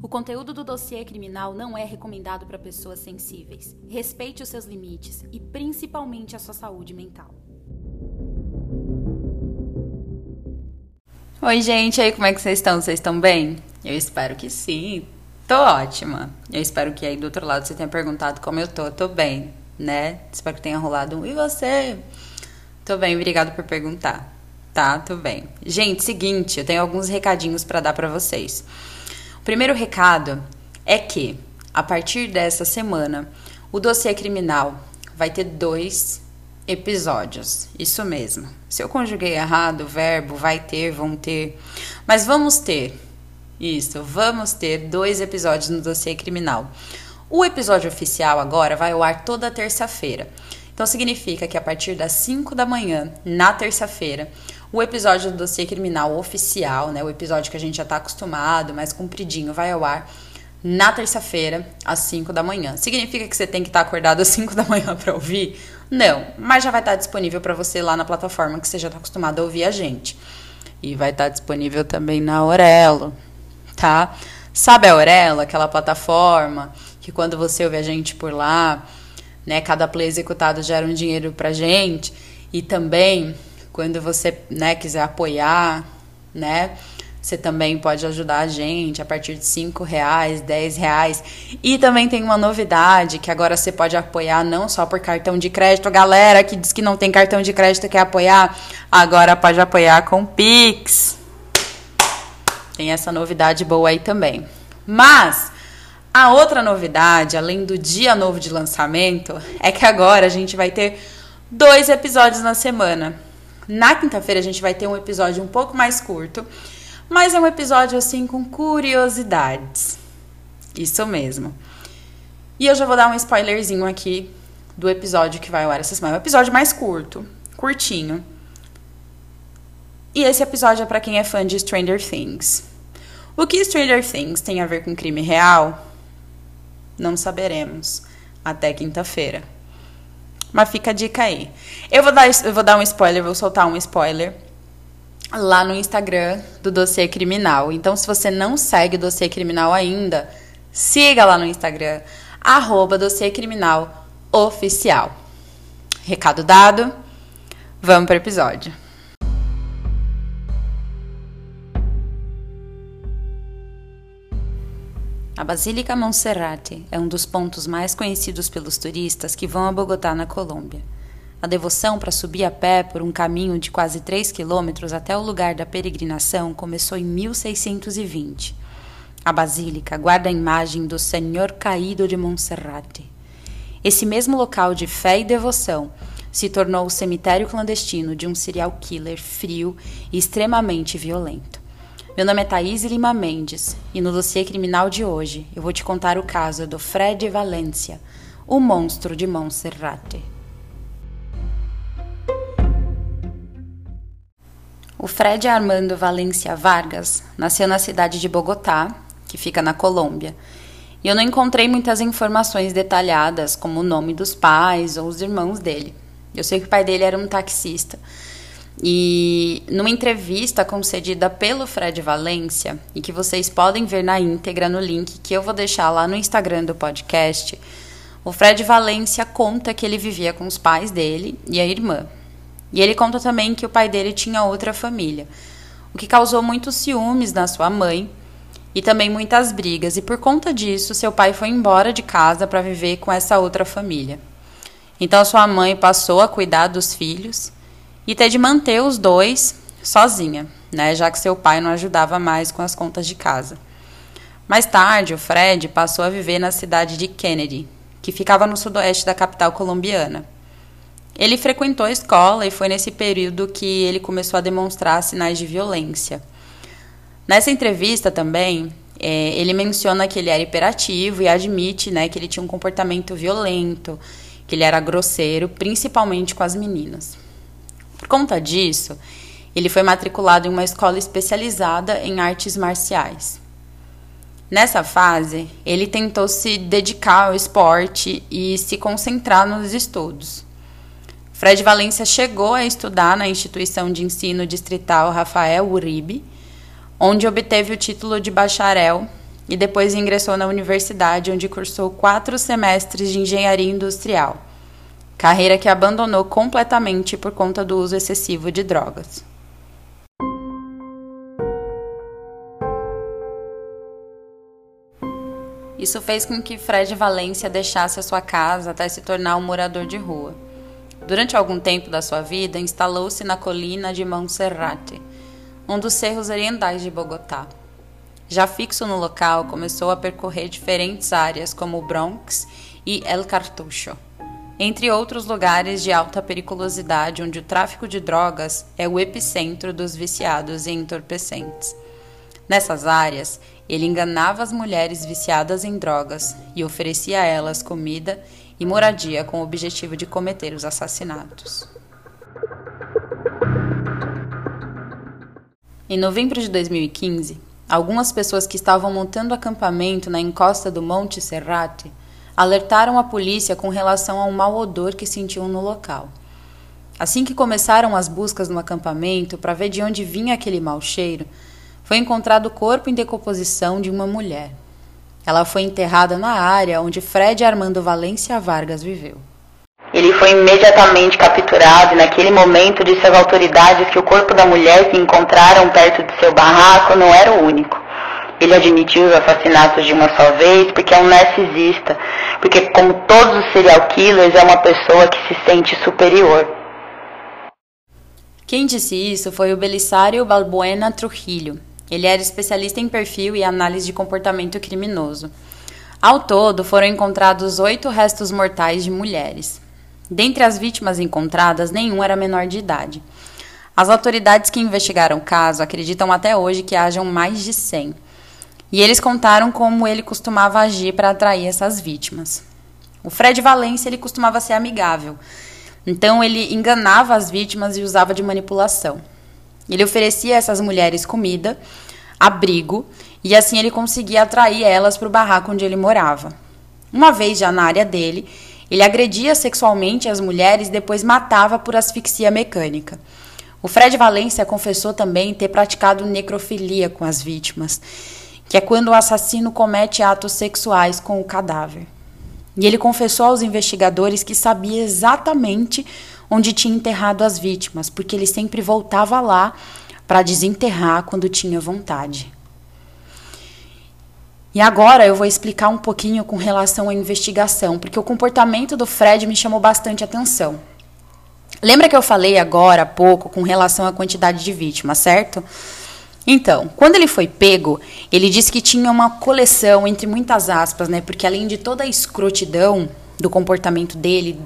O conteúdo do dossiê criminal não é recomendado para pessoas sensíveis. Respeite os seus limites e principalmente a sua saúde mental. Oi, gente, aí como é que vocês estão? Vocês estão bem? Eu espero que sim. Tô ótima. Eu espero que aí do outro lado você tenha perguntado como eu tô. Tô bem, né? Espero que tenha rolado um. E você? Tô bem, obrigado por perguntar. Tá, tô bem. Gente, seguinte, eu tenho alguns recadinhos para dar para vocês. Primeiro recado é que, a partir dessa semana, o dossiê criminal vai ter dois episódios. Isso mesmo. Se eu conjuguei errado o verbo, vai ter, vão ter. Mas vamos ter. Isso, vamos ter dois episódios no dossiê criminal. O episódio oficial agora vai ao ar toda terça-feira. Então significa que a partir das 5 da manhã, na terça-feira, o episódio do dossiê criminal oficial, né, o episódio que a gente já está acostumado, mais compridinho, vai ao ar na terça-feira, às 5 da manhã. Significa que você tem que estar tá acordado às 5 da manhã para ouvir? Não, mas já vai estar tá disponível para você lá na plataforma que você já está acostumado a ouvir a gente. E vai estar tá disponível também na Aurelo, tá? Sabe a Aurelo, aquela plataforma que quando você ouve a gente por lá, né, cada play executado gera um dinheiro pra gente e também quando você, né, quiser apoiar, né, você também pode ajudar a gente a partir de cinco reais, dez reais. E também tem uma novidade que agora você pode apoiar não só por cartão de crédito. Galera que diz que não tem cartão de crédito quer apoiar, agora pode apoiar com Pix. Tem essa novidade boa aí também. Mas a outra novidade, além do dia novo de lançamento, é que agora a gente vai ter dois episódios na semana. Na quinta-feira a gente vai ter um episódio um pouco mais curto, mas é um episódio assim com curiosidades. Isso mesmo. E eu já vou dar um spoilerzinho aqui do episódio que vai ao ar essa semana. É um episódio mais curto, curtinho. E esse episódio é para quem é fã de Stranger Things. O que Stranger Things tem a ver com crime real? Não saberemos até quinta-feira. Mas fica a dica aí. Eu vou dar, eu vou dar um spoiler, vou soltar um spoiler lá no Instagram do Dossiê Criminal. Então, se você não segue o Dossiê Criminal ainda, siga lá no Instagram, arroba Criminal Oficial. Recado dado, vamos para o episódio. A Basílica Monserrate é um dos pontos mais conhecidos pelos turistas que vão a Bogotá, na Colômbia. A devoção para subir a pé por um caminho de quase 3 quilômetros até o lugar da peregrinação começou em 1620. A basílica guarda a imagem do Senhor Caído de Monserrate. Esse mesmo local de fé e devoção se tornou o cemitério clandestino de um serial killer frio e extremamente violento. Meu nome é Thaís Lima Mendes e no dossiê criminal de hoje eu vou te contar o caso do Fred Valencia, o monstro de Monserrate. O Fred Armando Valencia Vargas nasceu na cidade de Bogotá, que fica na Colômbia. E eu não encontrei muitas informações detalhadas, como o nome dos pais ou os irmãos dele. Eu sei que o pai dele era um taxista, e numa entrevista concedida pelo Fred Valência, e que vocês podem ver na íntegra no link que eu vou deixar lá no Instagram do podcast, o Fred Valência conta que ele vivia com os pais dele e a irmã. E ele conta também que o pai dele tinha outra família, o que causou muitos ciúmes na sua mãe e também muitas brigas, e por conta disso, seu pai foi embora de casa para viver com essa outra família. Então sua mãe passou a cuidar dos filhos e ter de manter os dois sozinha, né, já que seu pai não ajudava mais com as contas de casa. Mais tarde, o Fred passou a viver na cidade de Kennedy, que ficava no sudoeste da capital colombiana. Ele frequentou a escola e foi nesse período que ele começou a demonstrar sinais de violência. Nessa entrevista também, é, ele menciona que ele era hiperativo e admite né, que ele tinha um comportamento violento, que ele era grosseiro, principalmente com as meninas. Por conta disso, ele foi matriculado em uma escola especializada em artes marciais. Nessa fase, ele tentou se dedicar ao esporte e se concentrar nos estudos. Fred Valência chegou a estudar na instituição de ensino distrital Rafael Uribe, onde obteve o título de bacharel e depois ingressou na universidade, onde cursou quatro semestres de engenharia industrial, carreira que abandonou completamente por conta do uso excessivo de drogas. Isso fez com que Fred Valência deixasse a sua casa até se tornar um morador de rua. Durante algum tempo da sua vida, instalou-se na colina de Monserrate, um dos cerros orientais de Bogotá. Já fixo no local, começou a percorrer diferentes áreas como o Bronx e El Cartucho, entre outros lugares de alta periculosidade onde o tráfico de drogas é o epicentro dos viciados em entorpecentes. Nessas áreas, ele enganava as mulheres viciadas em drogas e oferecia a elas comida e moradia com o objetivo de cometer os assassinatos. Em novembro de 2015, Algumas pessoas que estavam montando acampamento na encosta do Monte Serrate alertaram a polícia com relação a um mau odor que sentiam no local. Assim que começaram as buscas no acampamento para ver de onde vinha aquele mau cheiro, foi encontrado o corpo em decomposição de uma mulher. Ela foi enterrada na área onde Fred Armando Valência Vargas viveu. Ele foi imediatamente capturado e naquele momento disse às autoridades que o corpo da mulher que encontraram perto de seu barraco não era o único. Ele admitiu os assassinatos de uma só vez porque é um narcisista, porque como todos os serial killers é uma pessoa que se sente superior. Quem disse isso foi o Belisário Balbuena Trujillo. Ele era especialista em perfil e análise de comportamento criminoso. Ao todo, foram encontrados oito restos mortais de mulheres. Dentre as vítimas encontradas, nenhum era menor de idade. As autoridades que investigaram o caso acreditam até hoje que hajam mais de 100. E eles contaram como ele costumava agir para atrair essas vítimas. O Fred Valência ele costumava ser amigável. Então ele enganava as vítimas e usava de manipulação. Ele oferecia a essas mulheres comida, abrigo, e assim ele conseguia atrair elas para o barraco onde ele morava. Uma vez já na área dele, ele agredia sexualmente as mulheres e depois matava por asfixia mecânica. O Fred Valência confessou também ter praticado necrofilia com as vítimas, que é quando o assassino comete atos sexuais com o cadáver. E ele confessou aos investigadores que sabia exatamente onde tinha enterrado as vítimas, porque ele sempre voltava lá para desenterrar quando tinha vontade. E agora eu vou explicar um pouquinho com relação à investigação, porque o comportamento do Fred me chamou bastante atenção. Lembra que eu falei agora há pouco com relação à quantidade de vítimas, certo? Então, quando ele foi pego, ele disse que tinha uma coleção, entre muitas aspas, né? Porque além de toda a escrotidão do comportamento dele,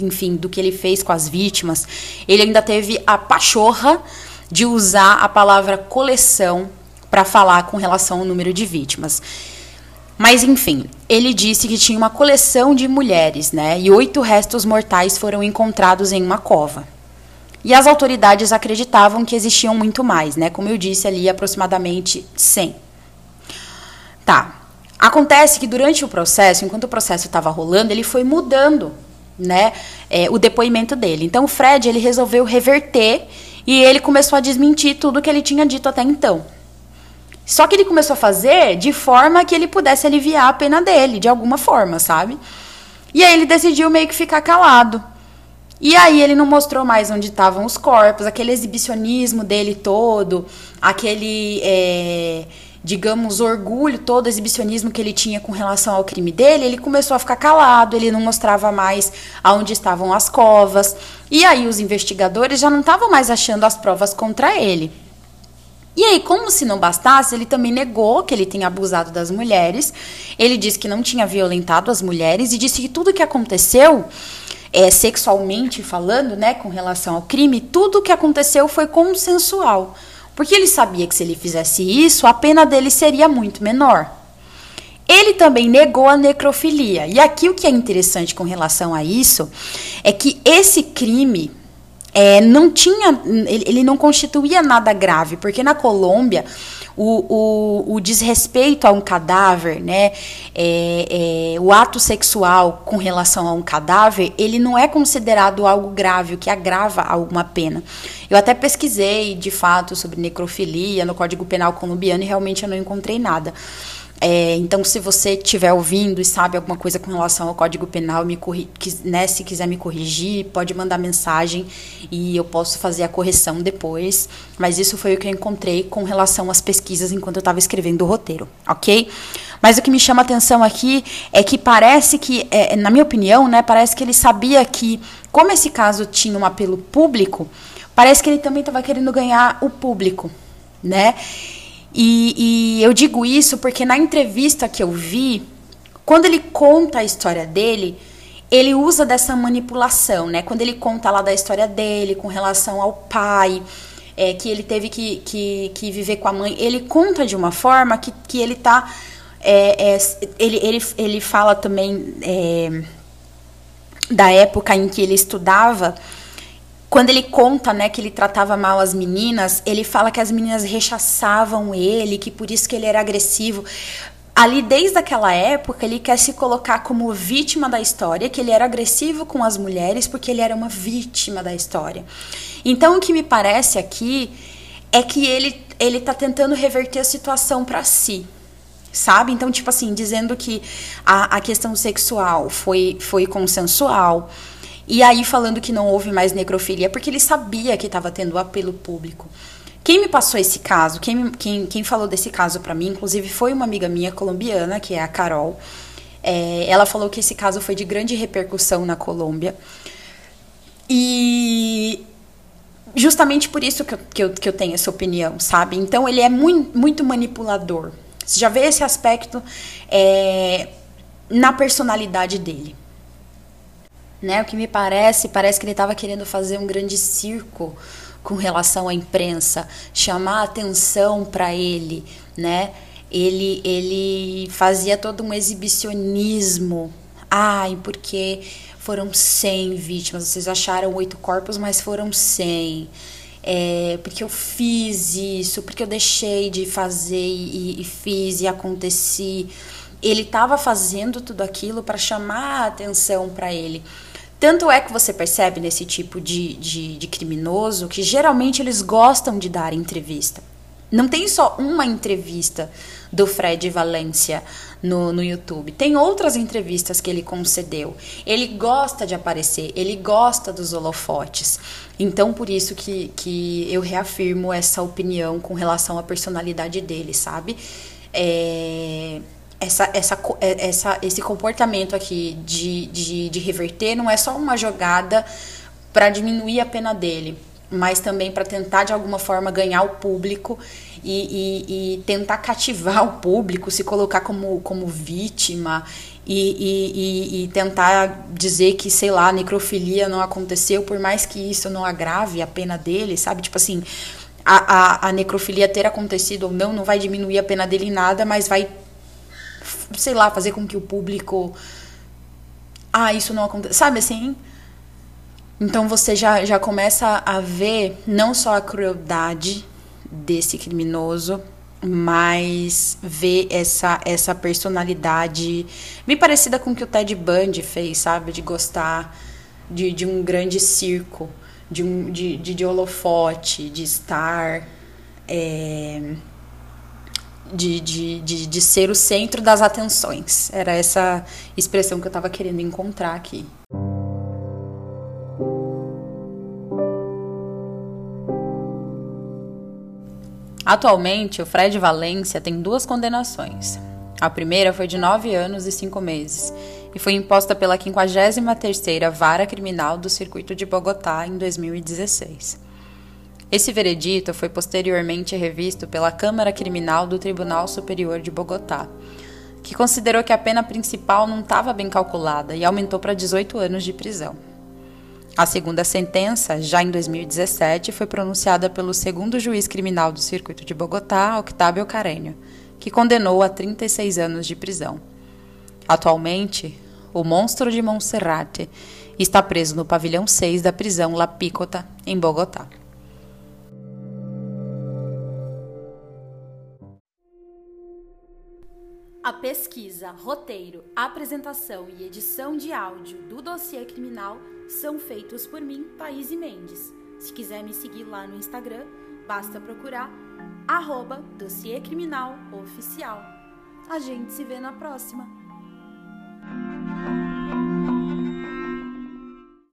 enfim, do que ele fez com as vítimas, ele ainda teve a pachorra de usar a palavra coleção para falar com relação ao número de vítimas. Mas enfim, ele disse que tinha uma coleção de mulheres, né? E oito restos mortais foram encontrados em uma cova. E as autoridades acreditavam que existiam muito mais, né? Como eu disse ali, aproximadamente 100. Tá. Acontece que durante o processo, enquanto o processo estava rolando, ele foi mudando, né? É, o depoimento dele. Então o Fred ele resolveu reverter e ele começou a desmentir tudo que ele tinha dito até então. Só que ele começou a fazer de forma que ele pudesse aliviar a pena dele, de alguma forma, sabe? E aí ele decidiu meio que ficar calado. E aí ele não mostrou mais onde estavam os corpos, aquele exibicionismo dele todo, aquele, é, digamos, orgulho, todo exibicionismo que ele tinha com relação ao crime dele, ele começou a ficar calado, ele não mostrava mais aonde estavam as covas. E aí os investigadores já não estavam mais achando as provas contra ele. E aí, como se não bastasse, ele também negou que ele tinha abusado das mulheres. Ele disse que não tinha violentado as mulheres e disse que tudo que aconteceu, é, sexualmente falando, né, com relação ao crime, tudo que aconteceu foi consensual. Porque ele sabia que se ele fizesse isso, a pena dele seria muito menor. Ele também negou a necrofilia. E aqui o que é interessante com relação a isso é que esse crime é, não tinha, ele, não constituía nada grave, porque na Colômbia o, o, o desrespeito a um cadáver, né? É, é, o ato sexual com relação a um cadáver, ele não é considerado algo grave, o que agrava alguma pena. Eu até pesquisei, de fato, sobre necrofilia no Código Penal colombiano e realmente eu não encontrei nada. É, então, se você estiver ouvindo e sabe alguma coisa com relação ao Código Penal, me corri né, se quiser me corrigir, pode mandar mensagem e eu posso fazer a correção depois. Mas isso foi o que eu encontrei com relação às pesquisas enquanto eu estava escrevendo o roteiro, ok? Mas o que me chama atenção aqui é que parece que, é, na minha opinião, né, parece que ele sabia que, como esse caso tinha um apelo público, parece que ele também estava querendo ganhar o público, né? E, e eu digo isso porque na entrevista que eu vi, quando ele conta a história dele, ele usa dessa manipulação, né? Quando ele conta lá da história dele com relação ao pai, é, que ele teve que, que, que, viver com a mãe, ele conta de uma forma que, que ele tá. É, é, ele, ele, ele fala também é, da época em que ele estudava quando ele conta, né, que ele tratava mal as meninas, ele fala que as meninas rechaçavam ele, que por isso que ele era agressivo. Ali, desde aquela época, ele quer se colocar como vítima da história, que ele era agressivo com as mulheres porque ele era uma vítima da história. Então, o que me parece aqui é que ele, ele tá tentando reverter a situação para si sabe? Então, tipo assim, dizendo que a, a questão sexual foi, foi consensual, e aí falando que não houve mais necrofilia, porque ele sabia que estava tendo apelo público. Quem me passou esse caso, quem, quem, quem falou desse caso para mim, inclusive, foi uma amiga minha colombiana, que é a Carol. É, ela falou que esse caso foi de grande repercussão na Colômbia. E justamente por isso que eu, que eu, que eu tenho essa opinião, sabe? Então ele é muito, muito manipulador. Você já vê esse aspecto é, na personalidade dele né? O que me parece, parece que ele estava querendo fazer um grande circo com relação à imprensa, chamar atenção para ele, né? Ele, ele fazia todo um exibicionismo. Ai, porque foram 100 vítimas. Vocês acharam oito corpos, mas foram 100. É, porque eu fiz isso, porque eu deixei de fazer e, e fiz e aconteci. Ele estava fazendo tudo aquilo para chamar a atenção para ele. Tanto é que você percebe nesse tipo de, de, de, criminoso que geralmente eles gostam de dar entrevista. Não tem só uma entrevista do Fred Valência no, no YouTube. Tem outras entrevistas que ele concedeu. Ele gosta de aparecer, ele gosta dos holofotes. Então, por isso que, que eu reafirmo essa opinião com relação à personalidade dele, sabe? É essa, essa, é, essa, esse comportamento aqui de, de, de reverter não é só uma jogada para diminuir a pena dele, mas também para tentar de alguma forma ganhar o público e, e, e, tentar cativar o público, se colocar como, como vítima e, e, tentar dizer que, sei lá, necrofilia não aconteceu, por mais que isso não agrave a pena dele, sabe? Tipo assim, a, a, a necrofilia ter acontecido ou não não vai diminuir a pena dele em nada, mas vai sei lá, fazer com que o público. Ah, isso não acontece. Sabe assim? Então você já, já começa a ver não só a crueldade desse criminoso, mas ver essa, essa personalidade bem parecida com o que o Ted Bundy fez, sabe? De gostar de, de um grande circo, de, um, de, de, de holofote, de estar. É, de, de, de, de ser o centro das atenções. Era essa expressão que eu estava querendo encontrar aqui. Atualmente, o Fred Valência tem duas condenações. A primeira foi de nove anos e cinco meses e foi imposta pela 53ª Vara Criminal do Circuito de Bogotá em 2016. Esse veredito foi posteriormente revisto pela Câmara Criminal do Tribunal Superior de Bogotá, que considerou que a pena principal não estava bem calculada e aumentou para 18 anos de prisão. A segunda sentença, já em 2017, foi pronunciada pelo segundo juiz criminal do Circuito de Bogotá, Octávio Carênio, que condenou a 36 anos de prisão. Atualmente, o monstro de Monserrate está preso no pavilhão 6 da prisão La Picota, em Bogotá. A pesquisa, roteiro, apresentação e edição de áudio do dossiê criminal são feitos por mim, Thaís Mendes. Se quiser me seguir lá no Instagram, basta procurar arroba dossiê criminal oficial. A gente se vê na próxima.